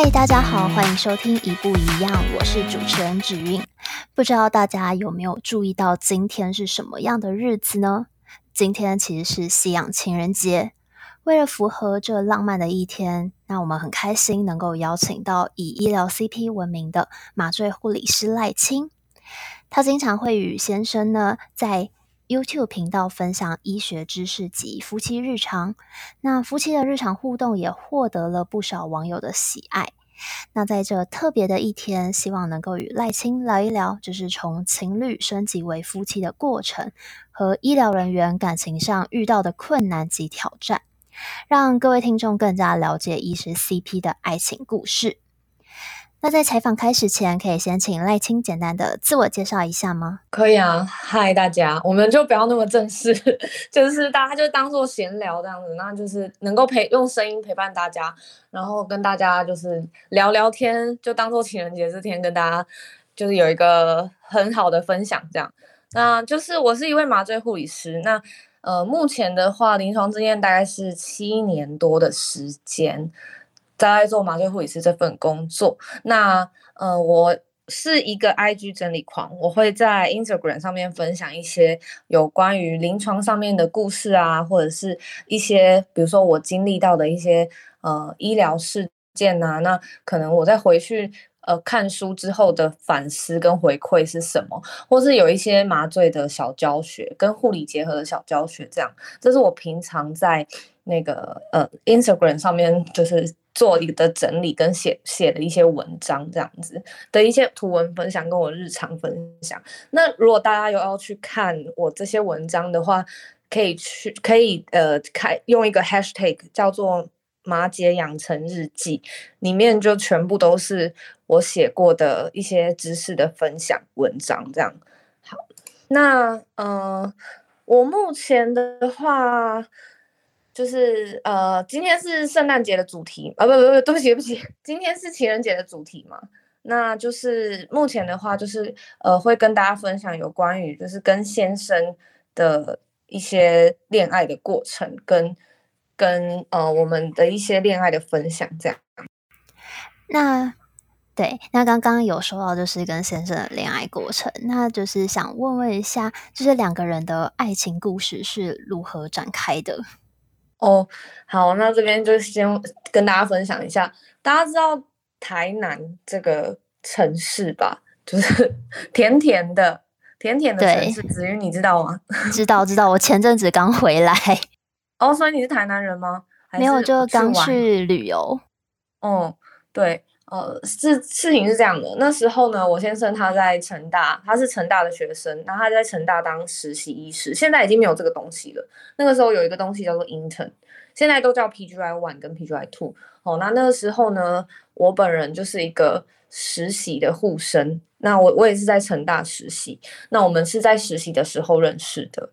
嗨，大家好，欢迎收听一不一样，我是主持人芷韵。不知道大家有没有注意到今天是什么样的日子呢？今天其实是西洋情人节。为了符合这浪漫的一天，那我们很开心能够邀请到以医疗 CP 闻名的麻醉护理师赖青。他经常会与先生呢在 YouTube 频道分享医学知识及夫妻日常，那夫妻的日常互动也获得了不少网友的喜爱。那在这特别的一天，希望能够与赖青聊一聊，就是从情侣升级为夫妻的过程，和医疗人员感情上遇到的困难及挑战，让各位听众更加了解医师 CP 的爱情故事。那在采访开始前，可以先请赖青简单的自我介绍一下吗？可以啊，嗨大家，我们就不要那么正式，就是大家就当做闲聊这样子，那就是能够陪用声音陪伴大家，然后跟大家就是聊聊天，就当做情人节这天跟大家就是有一个很好的分享这样。那就是我是一位麻醉护理师，那呃目前的话临床经验大概是七年多的时间。在做麻醉护理师这份工作，那呃，我是一个 IG 整理狂，我会在 Instagram 上面分享一些有关于临床上面的故事啊，或者是一些比如说我经历到的一些呃医疗事件啊，那可能我再回去呃看书之后的反思跟回馈是什么，或是有一些麻醉的小教学跟护理结合的小教学，这样，这是我平常在那个呃 Instagram 上面就是。做一个整理跟写写的一些文章，这样子的一些图文分享，跟我日常分享。那如果大家有要去看我这些文章的话，可以去可以呃开用一个 hashtag 叫做麻姐养成日记，里面就全部都是我写过的一些知识的分享文章。这样好，那呃我目前的话。就是呃，今天是圣诞节的主题啊，不不不，对不起对不起，今天是情人节的主题嘛。那就是目前的话，就是呃，会跟大家分享有关于就是跟先生的一些恋爱的过程，跟跟呃我们的一些恋爱的分享这样。那对，那刚刚有说到就是跟先生的恋爱过程，那就是想问问一下，就是两个人的爱情故事是如何展开的？哦，好，那这边就先跟大家分享一下。大家知道台南这个城市吧？就是 甜甜的、甜甜的城市。子瑜，你知道吗？知道，知道。我前阵子刚回来。哦，所以你是台南人吗？没有，就刚去旅游。哦，对。呃，事事情是这样的，那时候呢，我先生他在成大，他是成大的学生，然后他在成大当实习医师，现在已经没有这个东西了。那个时候有一个东西叫做 intern，现在都叫 PGY one 跟 PGY two。哦，那那个时候呢，我本人就是一个实习的护生，那我我也是在成大实习，那我们是在实习的时候认识的，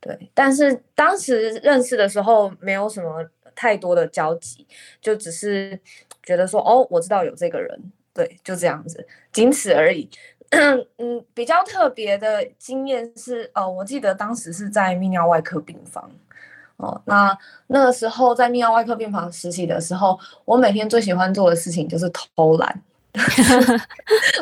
对，但是当时认识的时候没有什么太多的交集，就只是。觉得说哦，我知道有这个人，对，就这样子，仅此而已。嗯，比较特别的经验是，哦，我记得当时是在泌尿外科病房，哦，那那个时候在泌尿外科病房实习的时候，我每天最喜欢做的事情就是偷懒。哈 哈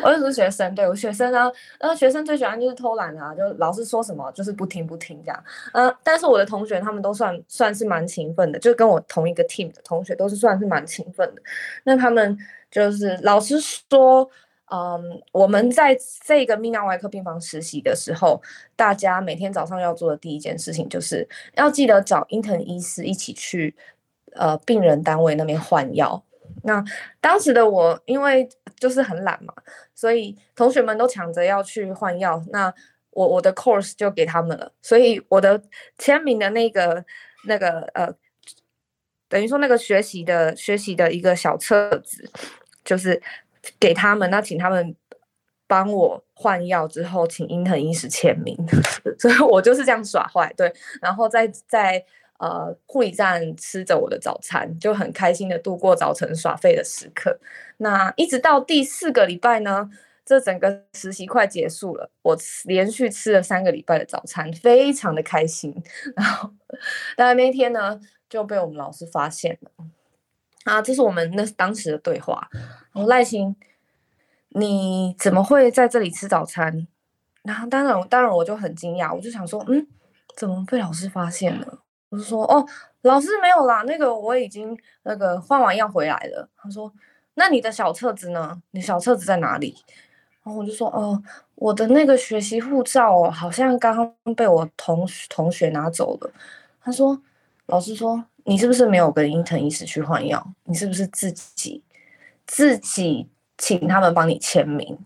我就是学生，对我学生呢，然后学生最喜欢就是偷懒啊，就老师说什么就是不听不听这样。呃，但是我的同学他们都算算是蛮勤奋的，就跟我同一个 team 的同学都是算是蛮勤奋的。那他们就是老师说，嗯，我们在这个泌尿外科病房实习的时候，大家每天早上要做的第一件事情就是要记得找 intern 医师一起去呃病人单位那边换药。那当时的我，因为就是很懒嘛，所以同学们都抢着要去换药，那我我的 course 就给他们了，所以我的签名的那个那个呃，等于说那个学习的学习的一个小册子，就是给他们，那请他们帮我换药之后，请英藤医师签名，所以我就是这样耍坏，对，然后再再。呃，护理站吃着我的早餐，就很开心的度过早晨耍废的时刻。那一直到第四个礼拜呢，这整个实习快结束了，我连续吃了三个礼拜的早餐，非常的开心。然后，但那天呢就被我们老师发现了。啊，这是我们那当时的对话。然后赖清，你怎么会在这里吃早餐？然后当然，当然我就很惊讶，我就想说，嗯，怎么被老师发现了？我就说，哦，老师没有啦，那个我已经那个换完药回来了。他说，那你的小册子呢？你小册子在哪里？然后我就说，哦，我的那个学习护照好像刚刚被我同同学拿走了。他说，老师说，你是不是没有跟伊藤医师去换药？你是不是自己自己请他们帮你签名？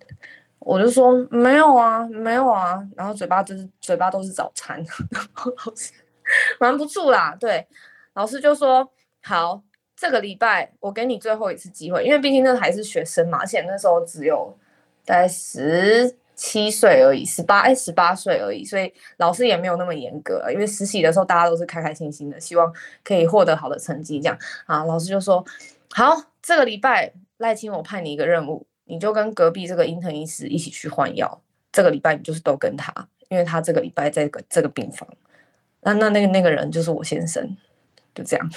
我就说没有啊，没有啊。然后嘴巴就是嘴巴都是早餐，然后老师 瞒不住啦。对，老师就说好，这个礼拜我给你最后一次机会，因为毕竟那还是学生嘛，而且那时候只有大概十七岁而已，十八哎十八岁而已，所以老师也没有那么严格。因为实习的时候大家都是开开心心的，希望可以获得好的成绩这样啊。老师就说好，这个礼拜赖清我派你一个任务。你就跟隔壁这个英特医师一起去换药，这个礼拜你就是都跟他，因为他这个礼拜在个这个病房。那那那个那个人就是我先生，就这样。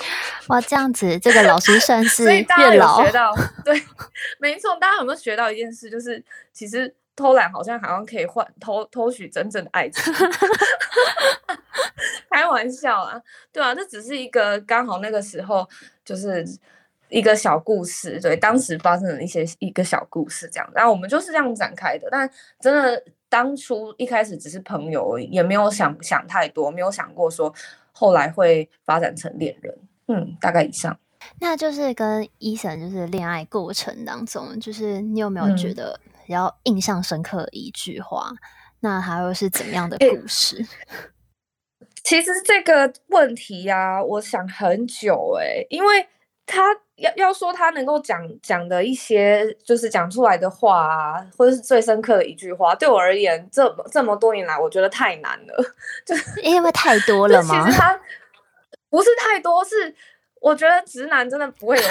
哇，这样子，这个老师算 是所以大家有学到，对，没错。大家有没有学到一件事？就是其实偷懒好像好像可以换偷偷取真正的爱情。开玩笑啊，对啊，这只是一个刚好那个时候就是。一个小故事，对，当时发生的一些一个小故事这样，然后我们就是这样展开的。但真的当初一开始只是朋友而已，也没有想想太多，没有想过说后来会发展成恋人。嗯，大概以上。那就是跟 Eason 就是恋爱过程当中，就是你有没有觉得比较印象深刻的一句话？嗯、那还有是怎么样的故事？欸、其实这个问题呀、啊，我想很久哎、欸，因为他。要要说他能够讲讲的一些，就是讲出来的话啊，或者是最深刻的一句话，对我而言，这么这么多年来，我觉得太难了，就是 因为太多了吗？其实 他不是太多，是。我觉得直男真的不会有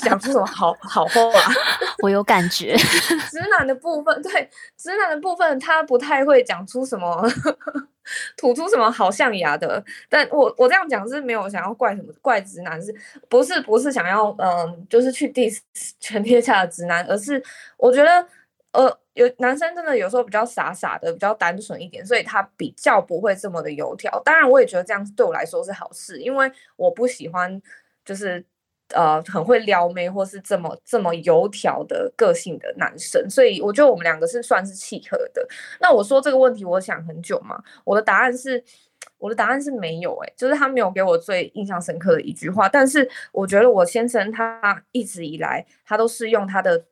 讲出什么好好话，我有感觉。直男的部分，对直男的部分，他不太会讲出什么，吐出什么好象牙的。但我我这样讲是没有想要怪什么怪直男，是不是不是想要嗯，就是去 diss 全天下的直男，而是我觉得呃。有男生真的有时候比较傻傻的，比较单纯一点，所以他比较不会这么的油条。当然，我也觉得这样对我来说是好事，因为我不喜欢就是呃很会撩妹或是这么这么油条的个性的男生。所以我觉得我们两个是算是契合的。那我说这个问题，我想很久嘛，我的答案是，我的答案是没有诶、就是他没有给我最印象深刻的一句话。但是我觉得我先生他一直以来他都是用他的。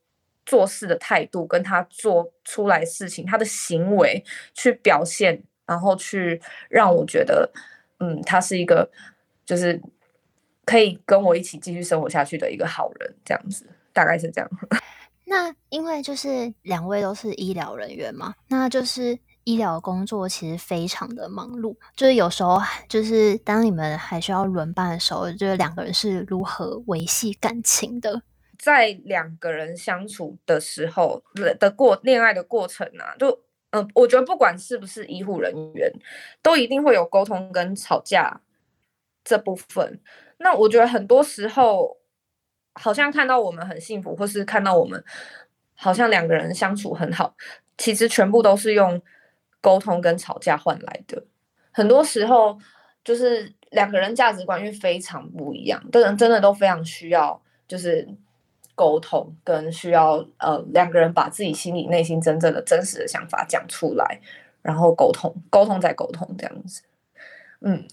做事的态度，跟他做出来事情，他的行为去表现，然后去让我觉得，嗯，他是一个就是可以跟我一起继续生活下去的一个好人，这样子，大概是这样。那因为就是两位都是医疗人员嘛，那就是医疗工作其实非常的忙碌，就是有时候就是当你们还需要轮班的时候，就是两个人是如何维系感情的？在两个人相处的时候的过恋爱的过程啊，就嗯、呃，我觉得不管是不是医护人员，都一定会有沟通跟吵架这部分。那我觉得很多时候，好像看到我们很幸福，或是看到我们好像两个人相处很好，其实全部都是用沟通跟吵架换来的。很多时候就是两个人价值观因为非常不一样，的人真的都非常需要就是。沟通跟需要呃两个人把自己心里内心真正的真实的想法讲出来，然后沟通，沟通再沟通这样子，嗯，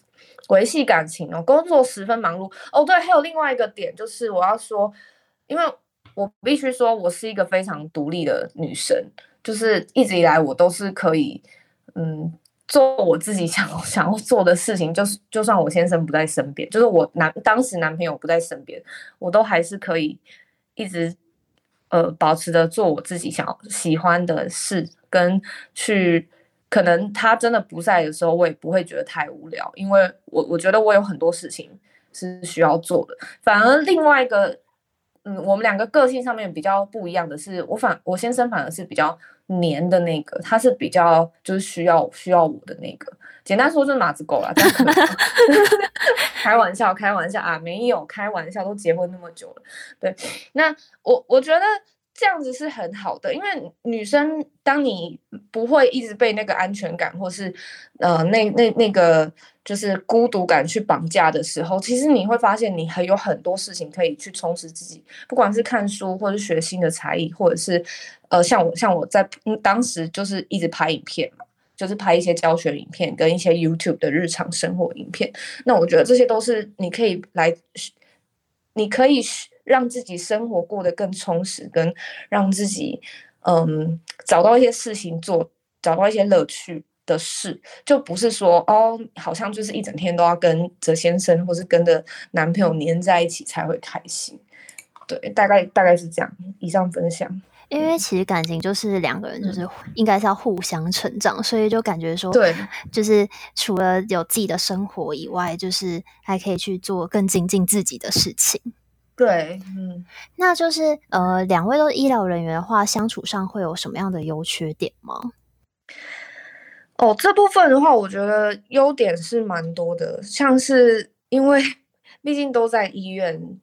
维系感情哦，工作十分忙碌哦，对，还有另外一个点就是我要说，因为我必须说我是一个非常独立的女生，就是一直以来我都是可以嗯做我自己想 想要做的事情，就是就算我先生不在身边，就是我男当时男朋友不在身边，我都还是可以。一直呃保持着做我自己想喜欢的事，跟去可能他真的不在的时候，我也不会觉得太无聊，因为我我觉得我有很多事情是需要做的。反而另外一个嗯，我们两个个性上面比较不一样的是，我反我先生反而是比较黏的那个，他是比较就是需要需要我的那个。简单说就是马子狗啦，开玩笑开玩笑啊，没有开玩笑，都结婚那么久了。对，那我我觉得。这样子是很好的，因为女生，当你不会一直被那个安全感，或是呃那那那个就是孤独感去绑架的时候，其实你会发现你还有很多事情可以去充实自己，不管是看书，或是学新的才艺，或者是呃像我像我在当时就是一直拍影片嘛，就是拍一些教学影片跟一些 YouTube 的日常生活影片。那我觉得这些都是你可以来，你可以学。让自己生活过得更充实，跟让自己嗯找到一些事情做，找到一些乐趣的事，就不是说哦，好像就是一整天都要跟哲先生或是跟着男朋友黏在一起才会开心。对，大概大概是这样。以上分享。因为其实感情就是两个人，就是应该是要互相成长，嗯、所以就感觉说，对，就是除了有自己的生活以外，就是还可以去做更精进自己的事情。对，嗯，那就是呃，两位都是医疗人员的话，相处上会有什么样的优缺点吗？哦，这部分的话，我觉得优点是蛮多的，像是因为毕竟都在医院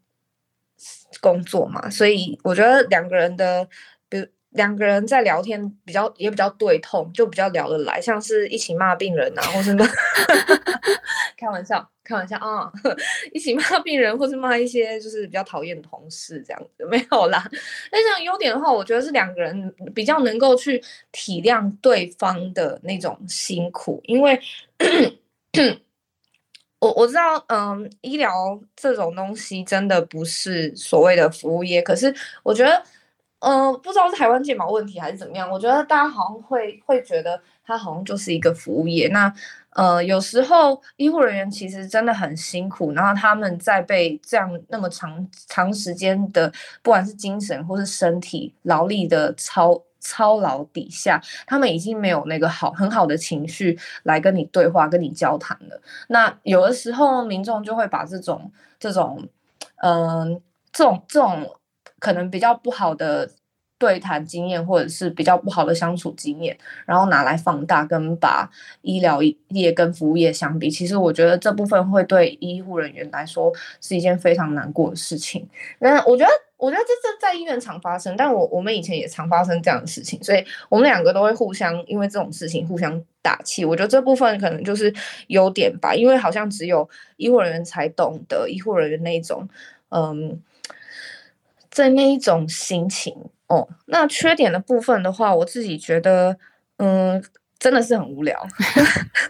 工作嘛，所以我觉得两个人的，比如。两个人在聊天比较也比较对痛，就比较聊得来，像是一起骂病人啊，或是骂，开玩笑，开玩笑啊，一起骂病人，或是骂一些就是比较讨厌的同事这样子，没有啦。但是优点的话，我觉得是两个人比较能够去体谅对方的那种辛苦，因为 我我知道，嗯，医疗这种东西真的不是所谓的服务业，可是我觉得。嗯、呃，不知道是台湾健保问题还是怎么样，我觉得大家好像会会觉得它好像就是一个服务业。那呃，有时候医护人员其实真的很辛苦，然后他们在被这样那么长长时间的，不管是精神或是身体劳力的操操劳底下，他们已经没有那个好很好的情绪来跟你对话、跟你交谈了。那有的时候民众就会把这种这种嗯、这种这种。可能比较不好的对谈经验，或者是比较不好的相处经验，然后拿来放大，跟把医疗业跟服务业相比，其实我觉得这部分会对医护人员来说是一件非常难过的事情。那我觉得，我觉得这这在医院常发生，但我我们以前也常发生这样的事情，所以我们两个都会互相因为这种事情互相打气。我觉得这部分可能就是优点吧，因为好像只有医护人员才懂得医护人员那种，嗯。在那一种心情哦，那缺点的部分的话，我自己觉得，嗯，真的是很无聊。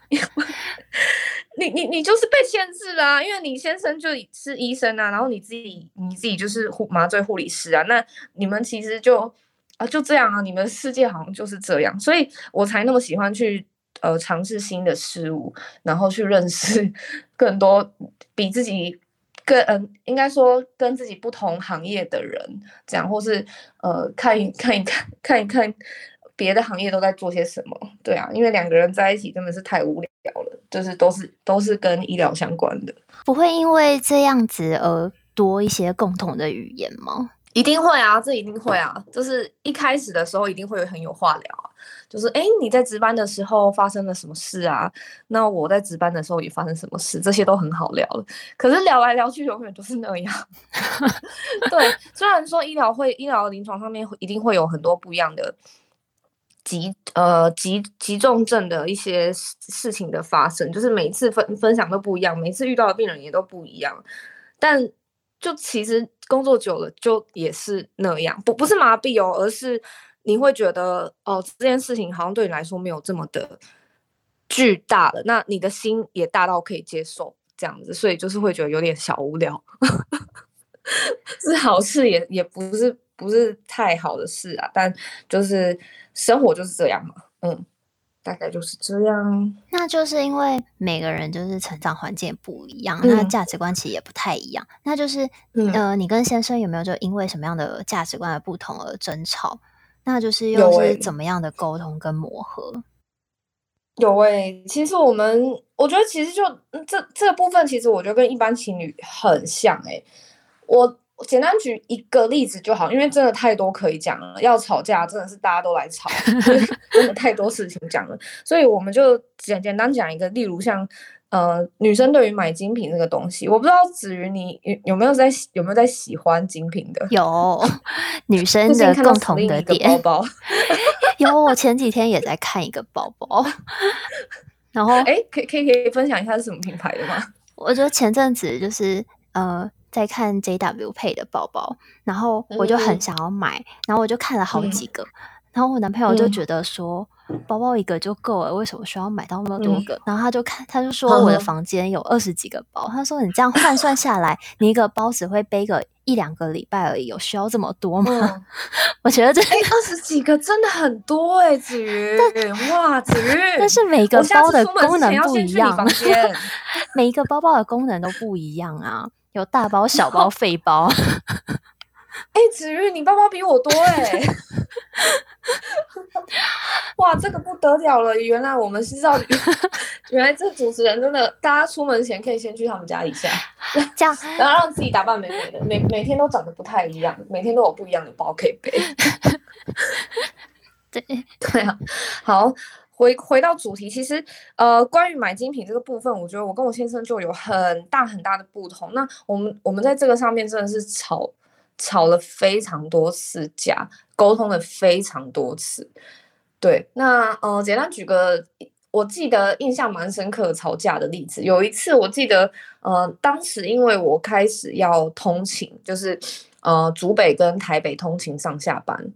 你你你就是被限制啦，因为你先生就是医生啊，然后你自己你自己就是护麻醉护理师啊，那你们其实就啊就这样啊，你们世界好像就是这样，所以我才那么喜欢去呃尝试新的事物，然后去认识 更多比自己。跟嗯，应该说跟自己不同行业的人，讲，或是呃，看一看一看，看一看别的行业都在做些什么，对啊，因为两个人在一起真的是太无聊了，就是都是都是跟医疗相关的，不会因为这样子而多一些共同的语言吗？一定会啊，这一定会啊，就是一开始的时候一定会有很有话聊啊，就是哎，你在值班的时候发生了什么事啊？那我在值班的时候也发生什么事？这些都很好聊了。可是聊来聊去永远都是那样。对，虽然说医疗会医疗临床上面一定会有很多不一样的急呃急急重症的一些事情的发生，就是每次分分享都不一样，每次遇到的病人也都不一样，但。就其实工作久了，就也是那样，不不是麻痹哦，而是你会觉得哦，这件事情好像对你来说没有这么的巨大了，那你的心也大到可以接受这样子，所以就是会觉得有点小无聊，是好事也也不是不是太好的事啊，但就是生活就是这样嘛，嗯。大概就是这样，那就是因为每个人就是成长环境不一样，嗯、那价值观其实也不太一样。那就是，嗯、呃，你跟先生有没有就因为什么样的价值观的不同而争吵？那就是又是怎么样的沟通跟磨合？有诶、欸，其实我们我觉得其实就这这个部分，其实我觉得跟一般情侣很像诶、欸。我简单举一个例子就好，因为真的太多可以讲了。要吵架真的是大家都来吵，真的太多事情讲了，所以我们就简简单讲一个，例如像呃女生对于买精品这个东西，我不知道子瑜你有有没有在有没有在喜欢精品的？有女生的共同的点。包包 有，我前几天也在看一个包包，然后哎，可以可以可以分享一下是什么品牌的吗？我觉得前阵子就是呃。在看 JW 配的包包，然后我就很想要买，嗯、然后我就看了好几个，嗯、然后我男朋友就觉得说，嗯、包包一个就够了，为什么需要买到那么多个？嗯、然后他就看，他就说我的房间有二十几个包，嗯、他说你这样换算下来，你一个包只会背个一两个礼拜而已，有需要这么多吗？嗯、我觉得这二十几个真的很多哎、欸，子瑜，哇，子瑜，但是每个包的功能不一样，每一个包包的功能都不一样啊。有大包、小包、废包。哎、欸，子玉，你包包比我多哎、欸！哇，这个不得了了！原来我们是知道，原来这主持人真的，大家出门前可以先去他们家一下，这样，然后让自己打扮美美的，每每天都长得不太一样，每天都有不一样的包可以背。对对啊，好。回回到主题，其实呃，关于买精品这个部分，我觉得我跟我先生就有很大很大的不同。那我们我们在这个上面真的是吵吵了非常多次架，沟通了非常多次。对，那呃，简单举个我记得印象蛮深刻的吵架的例子。有一次我记得呃，当时因为我开始要通勤，就是呃，竹北跟台北通勤上下班，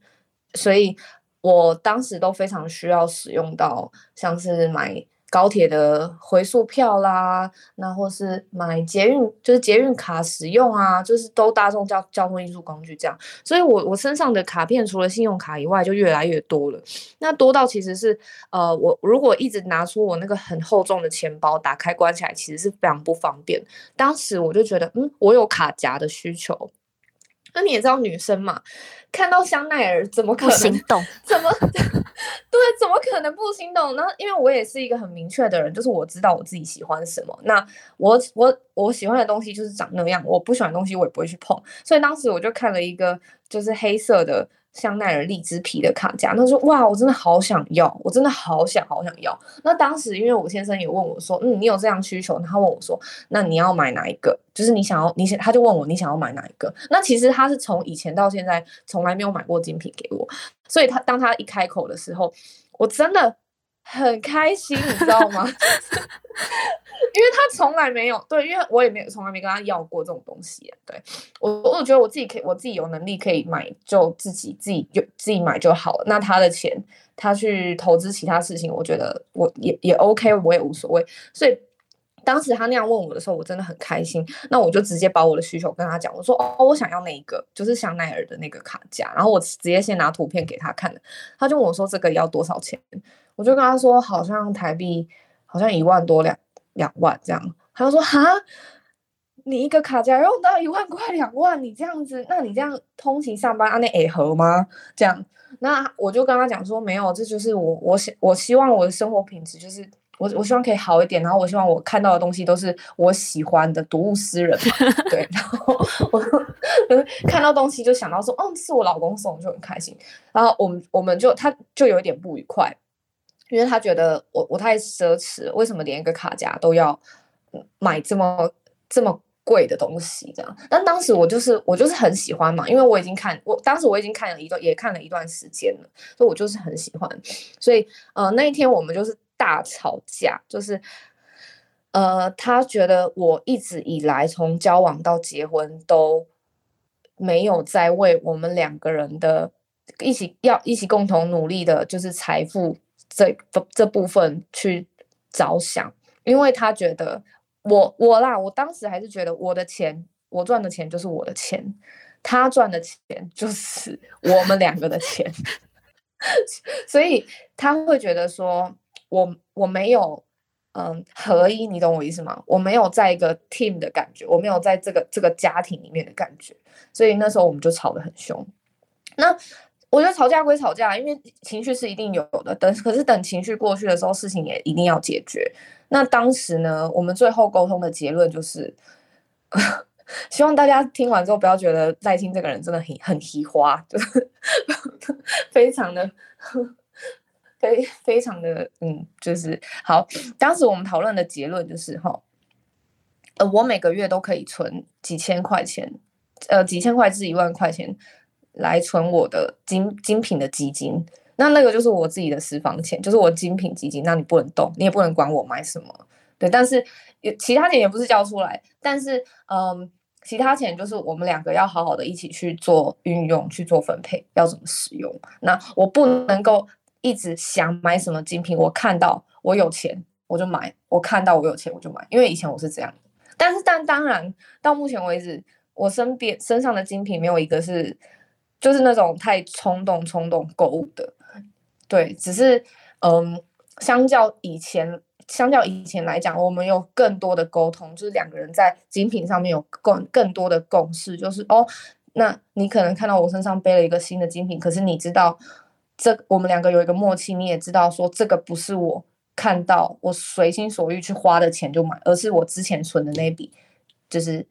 所以。我当时都非常需要使用到，像是买高铁的回数票啦，那或是买捷运，就是捷运卡使用啊，就是都大众交交通运输工具这样。所以我，我我身上的卡片除了信用卡以外，就越来越多了。那多到其实是，呃，我如果一直拿出我那个很厚重的钱包，打开关起来，其实是非常不方便。当时我就觉得，嗯，我有卡夹的需求。那你也知道女生嘛，看到香奈儿怎么可能心动？怎么 对？怎么可能不心动？然后因为我也是一个很明确的人，就是我知道我自己喜欢什么。那我我我喜欢的东西就是长那样，我不喜欢的东西我也不会去碰。所以当时我就看了一个就是黑色的。香奈儿荔枝皮的卡夹，他说：“哇，我真的好想要，我真的好想好想要。”那当时因为我先生也问我说：“嗯，你有这样需求？”他问我说：“那你要买哪一个？就是你想要，你想，他就问我你想要买哪一个？”那其实他是从以前到现在从来没有买过精品给我，所以他当他一开口的时候，我真的。很开心，你知道吗？因为他从来没有对，因为我也没有从来没跟他要过这种东西。对我，我觉得我自己可以，我自己有能力可以买，就自己自己就自己买就好了。那他的钱，他去投资其他事情，我觉得我也也 OK，我也无所谓。所以当时他那样问我的时候，我真的很开心。那我就直接把我的需求跟他讲，我说哦，我想要那一个，就是香奈儿的那个卡夹。然后我直接先拿图片给他看，他就问我说这个要多少钱？我就跟他说，好像台币好像一万多两两万这样。他就说哈，你一个卡夹用到一万块两万，你这样子，那你这样通勤上班，啊那会合吗？这样，那我就跟他讲说，没有，这就是我我希我希望我的生活品质就是我我希望可以好一点，然后我希望我看到的东西都是我喜欢的，睹物思人嘛，对，然后我就看到东西就想到说，哦，是我老公送，就很开心。然后我们我们就他就有一点不愉快。因为他觉得我我太奢侈，为什么连一个卡夹都要买这么这么贵的东西？这样，但当时我就是我就是很喜欢嘛，因为我已经看我当时我已经看了一段也看了一段时间了，所以我就是很喜欢。所以呃那一天我们就是大吵架，就是呃他觉得我一直以来从交往到结婚都没有在为我们两个人的一起要一起共同努力的，就是财富。这这部分去着想，因为他觉得我我啦，我当时还是觉得我的钱，我赚的钱就是我的钱，他赚的钱就是 我们两个的钱，所以他会觉得说我我没有嗯合一，你懂我意思吗？我没有在一个 team 的感觉，我没有在这个这个家庭里面的感觉，所以那时候我们就吵得很凶。那。我觉得吵架归吵架，因为情绪是一定有的。等可是等情绪过去的时候，事情也一定要解决。那当时呢，我们最后沟通的结论就是，希望大家听完之后不要觉得赖清这个人真的很很奇花，就是 非常的非非常的嗯，就是好。当时我们讨论的结论就是哈，呃，我每个月都可以存几千块钱，呃，几千块至一万块钱来存我的精精品的基金。那那个就是我自己的私房钱，就是我精品基金，那你不能动，你也不能管我买什么，对。但是也其他钱也不是交出来，但是嗯。其他钱就是我们两个要好好的一起去做运用，去做分配，要怎么使用。那我不能够一直想买什么精品，我看到我有钱我就买，我看到我有钱我就买，因为以前我是这样。但是但当然到目前为止，我身边身上的精品没有一个是就是那种太冲动冲动购物的，对，只是嗯，相较以前。相较以前来讲，我们有更多的沟通，就是两个人在精品上面有更更多的共识，就是哦，那你可能看到我身上背了一个新的精品，可是你知道，这我们两个有一个默契，你也知道说这个不是我看到我随心所欲去花的钱就买，而是我之前存的那笔，就是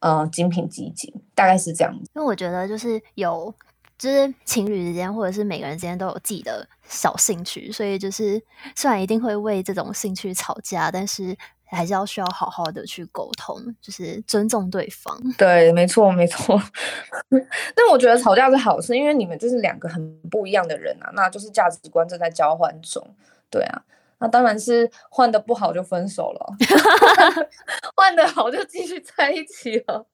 呃精品基金，大概是这样。因为我觉得就是有。就是情侣之间，或者是每个人之间都有自己的小兴趣，所以就是虽然一定会为这种兴趣吵架，但是还是要需要好好的去沟通，就是尊重对方。对，没错，没错。但我觉得吵架是好事，因为你们就是两个很不一样的人啊，那就是价值观正在交换中。对啊。那当然是换的不好就分手了，换的好就继续在一起了。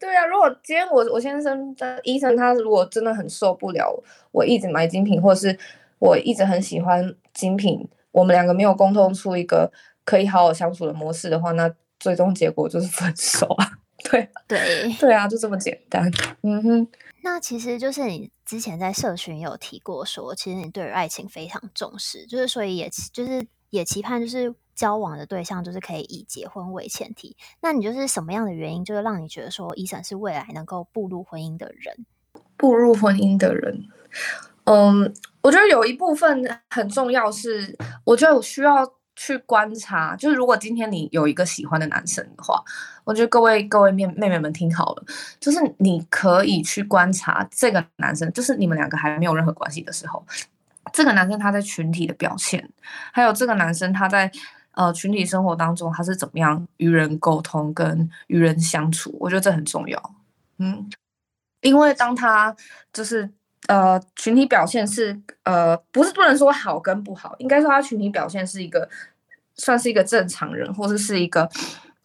对啊，如果今天我我先生的医生他如果真的很受不了我一直买精品，或是我一直很喜欢精品，我们两个没有沟通出一个可以好好相处的模式的话，那最终结果就是分手啊。对对对啊，就这么简单。嗯哼。那其实就是你之前在社群有提过说，其实你对于爱情非常重视，就是所以也就是也期盼就是交往的对象就是可以以结婚为前提。那你就是什么样的原因，就是让你觉得说伊森是未来能够步入婚姻的人？步入婚姻的人，嗯，我觉得有一部分很重要是，我觉得我需要。去观察，就是如果今天你有一个喜欢的男生的话，我觉得各位各位妹妹妹们听好了，就是你可以去观察这个男生，就是你们两个还没有任何关系的时候，这个男生他在群体的表现，还有这个男生他在呃群体生活当中他是怎么样与人沟通跟与人相处，我觉得这很重要。嗯，因为当他就是呃群体表现是呃不是不能说好跟不好，应该说他群体表现是一个。算是一个正常人，或者是一个，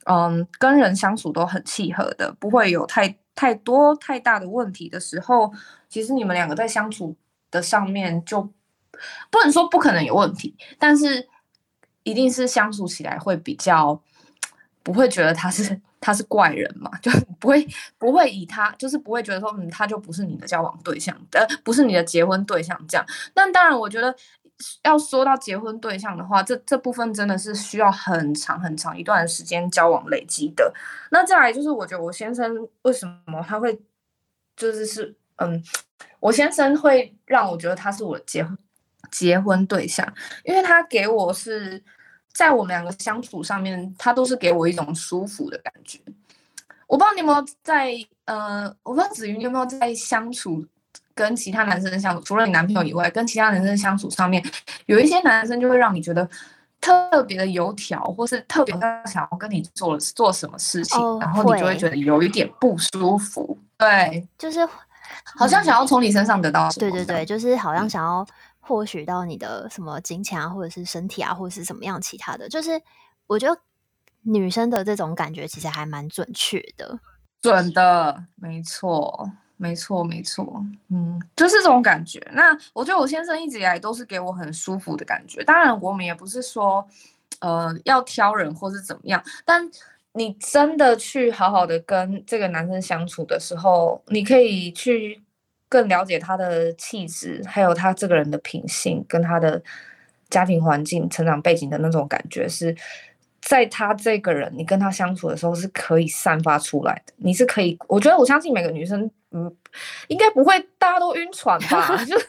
嗯，跟人相处都很契合的，不会有太太多太大的问题的时候，其实你们两个在相处的上面就不能说不可能有问题，但是一定是相处起来会比较不会觉得他是他是怪人嘛，就不会不会以他就是不会觉得说嗯，他就不是你的交往对象，呃，不是你的结婚对象这样。但当然，我觉得。要说到结婚对象的话，这这部分真的是需要很长很长一段时间交往累积的。那再来就是，我觉得我先生为什么他会就是是嗯，我先生会让我觉得他是我结婚结婚对象，因为他给我是在我们两个相处上面，他都是给我一种舒服的感觉。我不知道你有没有在呃，我不知道子云你有没有在相处。跟其他男生相处，除了你男朋友以外，跟其他男生相处上面，有一些男生就会让你觉得特别的油条，或是特别想要跟你做做什么事情，哦，然后你就会觉得有一点不舒服。对，就是好像想要从你身上得到什么。对对对，就是好像想要获取到你的什么金钱啊，或者是身体啊，或者是什么样其他的。就是我觉得女生的这种感觉其实还蛮准确的。准的，没错。没错，没错，嗯，就是这种感觉。那我觉得我先生一直以来都是给我很舒服的感觉。当然，我们也不是说，呃，要挑人或是怎么样。但你真的去好好的跟这个男生相处的时候，你可以去更了解他的气质，还有他这个人的品性，跟他的家庭环境、成长背景的那种感觉是。在他这个人，你跟他相处的时候是可以散发出来的。你是可以，我觉得我相信每个女生，嗯，应该不会大家都晕船吧？就是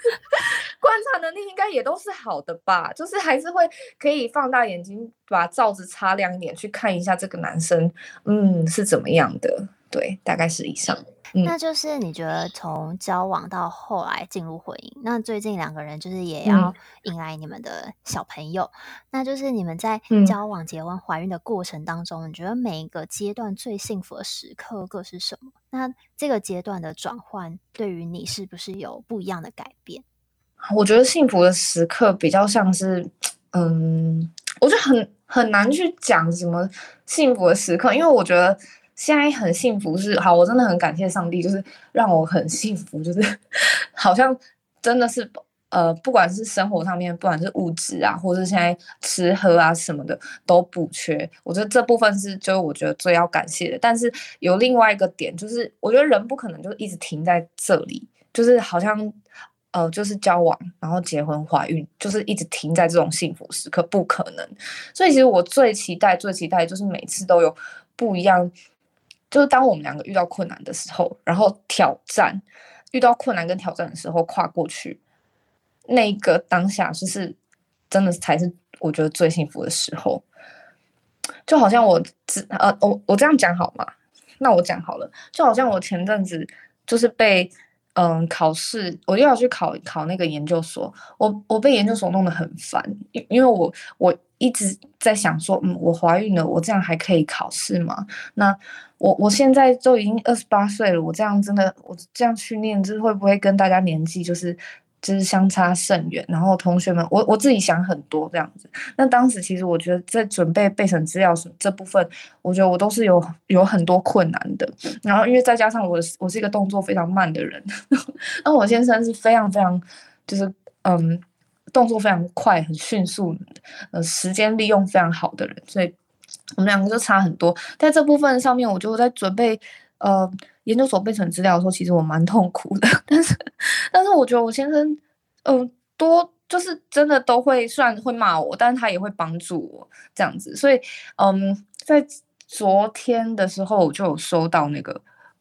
观察能力应该也都是好的吧？就是还是会可以放大眼睛，把罩子擦亮一点，去看一下这个男生，嗯，是怎么样的。对，大概是以上。嗯、那就是你觉得从交往到后来进入婚姻，那最近两个人就是也要迎来你们的小朋友，嗯、那就是你们在交往、结婚、怀孕的过程当中，嗯、你觉得每一个阶段最幸福的时刻各是什么？那这个阶段的转换对于你是不是有不一样的改变？我觉得幸福的时刻比较像是，嗯，我觉得很很难去讲什么幸福的时刻，因为我觉得。现在很幸福是好，我真的很感谢上帝，就是让我很幸福，就是 好像真的是呃，不管是生活上面，不管是物质啊，或是现在吃喝啊什么的都不缺。我觉得这部分是就是我觉得最要感谢的。但是有另外一个点，就是我觉得人不可能就一直停在这里，就是好像呃，就是交往，然后结婚、怀孕，就是一直停在这种幸福时刻，不可能。所以其实我最期待、最期待就是每次都有不一样。就是当我们两个遇到困难的时候，然后挑战，遇到困难跟挑战的时候跨过去，那个当下就是真的才是我觉得最幸福的时候。就好像我只呃我我这样讲好吗？那我讲好了，就好像我前阵子就是被嗯考试，我又要去考考那个研究所，我我被研究所弄得很烦，因因为我我一直在想说，嗯，我怀孕了，我这样还可以考试吗？那我我现在都已经二十八岁了，我这样真的，我这样去念，就是会不会跟大家年纪就是就是相差甚远？然后同学们，我我自己想很多这样子。那当时其实我觉得在准备备审资料这部分，我觉得我都是有有很多困难的。然后因为再加上我我是一个动作非常慢的人，那我先生是非常非常就是嗯动作非常快、很迅速，呃时间利用非常好的人，所以。我们两个就差很多，在这部分上面，我就在准备呃研究所备审资料的时候，其实我蛮痛苦的。但是，但是我觉得我先生，嗯、多就是真的都会，虽然会骂我，但是他也会帮助我这样子。所以，嗯，在昨天的时候，我就有收到那个，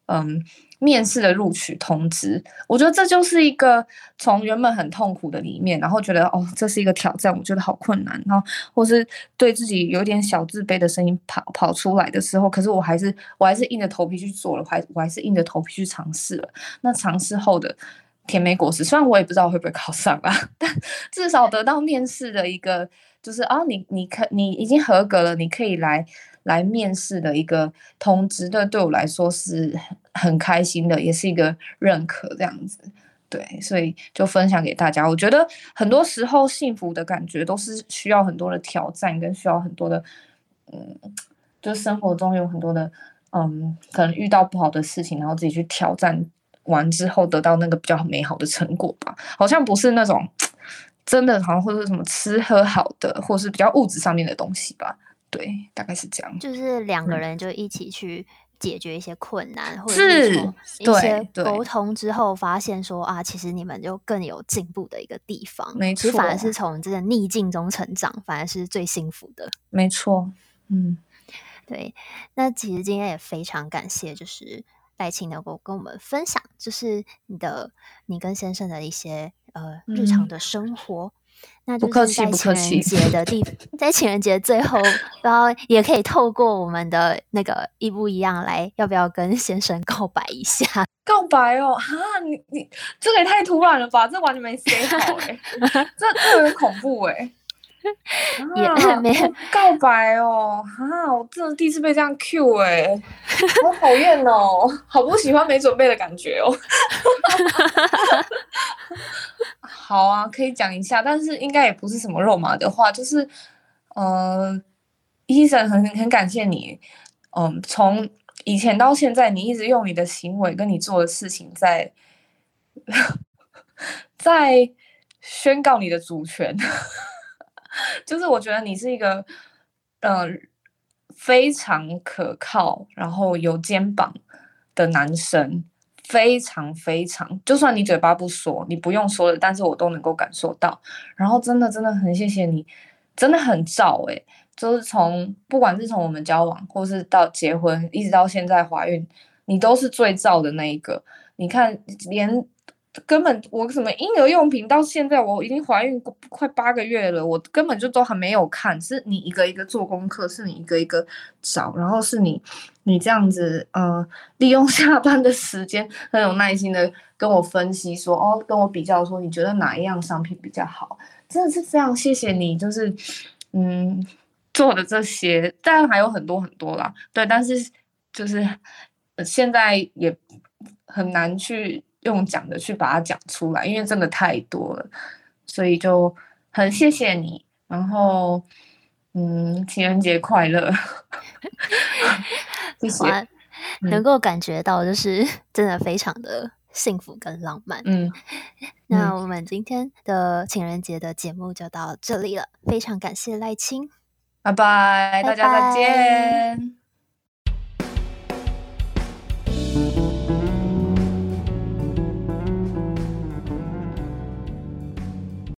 嗯。面试的录取通知，我觉得这就是一个从原本很痛苦的里面，然后觉得哦，这是一个挑战，我觉得好困难，然后或是对自己有点小自卑的声音跑跑出来的时候，可是我还是我还是硬着头皮去做了，还我还是硬着头皮去尝试了。那尝试后的甜美果实，虽然我也不知道会不会考上啊，但至少得到面试的一个就是啊，你你可你已经合格了，你可以来。来面试的一个通知，对对我来说是很开心的，也是一个认可，这样子，对，所以就分享给大家。我觉得很多时候幸福的感觉都是需要很多的挑战，跟需要很多的，嗯，就生活中有很多的，嗯，可能遇到不好的事情，然后自己去挑战完之后得到那个比较美好的成果吧。好像不是那种 真的，好像或者什么吃喝好的，或是比较物质上面的东西吧。对，大概是这样。就是两个人就一起去解决一些困难，嗯、或者是一些沟通之后，发现说啊，其实你们就更有进步的一个地方。没错，反而是从这个逆境中成长，反而是最幸福的。没错，嗯，对。那其实今天也非常感谢，就是赖青能够跟我们分享，就是你的你跟先生的一些呃日常的生活。嗯那就是在情人节的地，在情人节最后，然后也可以透过我们的那个一不一样来，要不要跟先生告白一下？告白哦，哈，你你这个也太突然了吧，这完全没写好哎，这这有点恐怖哎，也没有告白哦，哈，我真的第一次被这样 Q 哎，好讨厌哦，好不喜欢没准备的感觉哦。好啊，可以讲一下，但是应该也不是什么肉麻的话，就是，呃，医生很很感谢你，嗯，从以前到现在，你一直用你的行为跟你做的事情在，在宣告你的主权，就是我觉得你是一个，嗯、呃，非常可靠，然后有肩膀的男生。非常非常，就算你嘴巴不说，你不用说的，但是我都能够感受到。然后真的真的很谢谢你，真的很照诶、就是从不管是从我们交往，或是到结婚，一直到现在怀孕，你都是最照的那一个。你看，连根本我什么婴儿用品到现在我已经怀孕快八个月了，我根本就都还没有看，是你一个一个做功课，是你一个一个找，然后是你你这样子，嗯、呃，利用下班的时间很有耐心的跟我分析说，哦，跟我比较说，你觉得哪一样商品比较好？真的是非常谢谢你，就是嗯做的这些，当然还有很多很多啦，对，但是就是现在也很难去。用讲的去把它讲出来，因为真的太多了，所以就很谢谢你。然后，嗯，情人节快乐，谢谢。能够感觉到，就是 真的非常的幸福跟浪漫。嗯，那我们今天的情人节的节目就到这里了，非常感谢赖青，拜拜，大家再见。